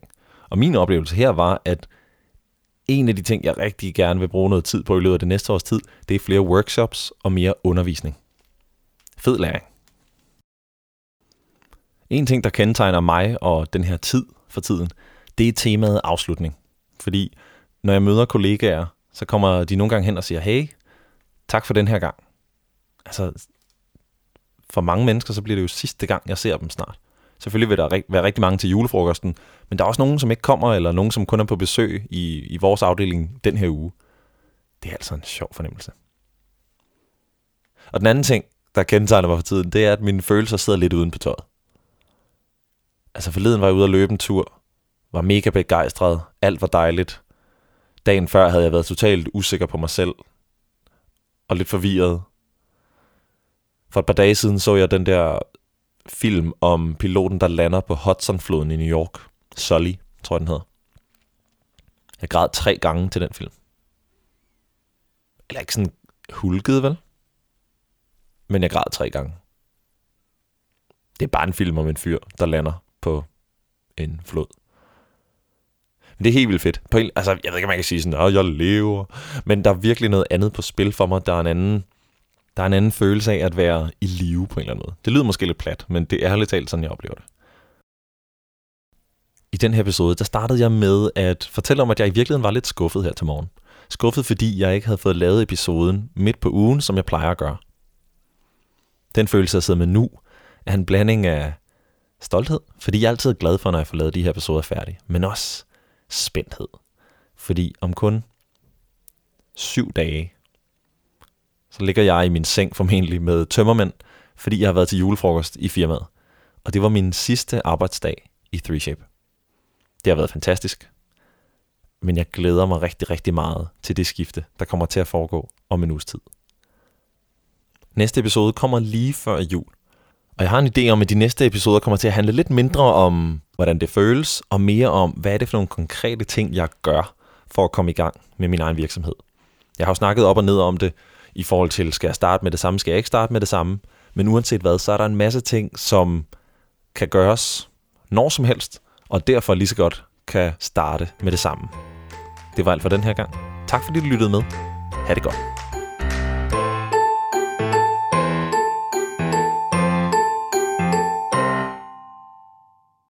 Og min oplevelse her var, at en af de ting, jeg rigtig gerne vil bruge noget tid på i løbet af det næste års tid, det er flere workshops og mere undervisning. Fed læring. En ting, der kendetegner mig og den her tid for tiden, det er temaet afslutning. Fordi når jeg møder kollegaer, så kommer de nogle gange hen og siger, hey, tak for den her gang. Altså, for mange mennesker, så bliver det jo sidste gang, jeg ser dem snart. Selvfølgelig vil der være rigtig mange til julefrokosten, men der er også nogen, som ikke kommer, eller nogen, som kun er på besøg i, i vores afdeling den her uge. Det er altså en sjov fornemmelse. Og den anden ting, der kendetegner mig for tiden, det er, at mine følelser sidder lidt uden på tøjet. Altså forleden var jeg ude at løbe en tur, var mega begejstret, alt var dejligt. Dagen før havde jeg været totalt usikker på mig selv, og lidt forvirret. For et par dage siden så jeg den der film om piloten, der lander på Hudsonfloden i New York. Sully, tror jeg den hedder. Jeg græd tre gange til den film. Eller ikke sådan hulket, vel? Men jeg græd tre gange. Det er bare en film om en fyr, der lander på en flod. Men det er helt vildt fedt. På en, altså, jeg ved ikke, om man kan sige sådan, at jeg lever. Men der er virkelig noget andet på spil for mig. Der er en anden, der er en anden følelse af at være i live på en eller anden måde. Det lyder måske lidt plat, men det er ærligt talt sådan, jeg oplever det. I den her episode, der startede jeg med at fortælle om, at jeg i virkeligheden var lidt skuffet her til morgen. Skuffet, fordi jeg ikke havde fået lavet episoden midt på ugen, som jeg plejer at gøre. Den følelse, jeg sidder med nu, er en blanding af stolthed, fordi jeg er altid glad for, når jeg får lavet de her episoder færdige, men også spændthed. Fordi om kun syv dage, så ligger jeg i min seng formentlig med tømmermænd, fordi jeg har været til julefrokost i firmaet. Og det var min sidste arbejdsdag i 3Shape. Det har været fantastisk. Men jeg glæder mig rigtig, rigtig meget til det skifte, der kommer til at foregå om en uges tid. Næste episode kommer lige før jul. Og jeg har en idé om, at de næste episoder kommer til at handle lidt mindre om, hvordan det føles, og mere om, hvad er det for nogle konkrete ting, jeg gør for at komme i gang med min egen virksomhed. Jeg har jo snakket op og ned om det, i forhold til, skal jeg starte med det samme, skal jeg ikke starte med det samme. Men uanset hvad, så er der en masse ting, som kan gøres når som helst, og derfor lige så godt kan starte med det samme. Det var alt for den her gang. Tak fordi du lyttede med. Ha' det godt.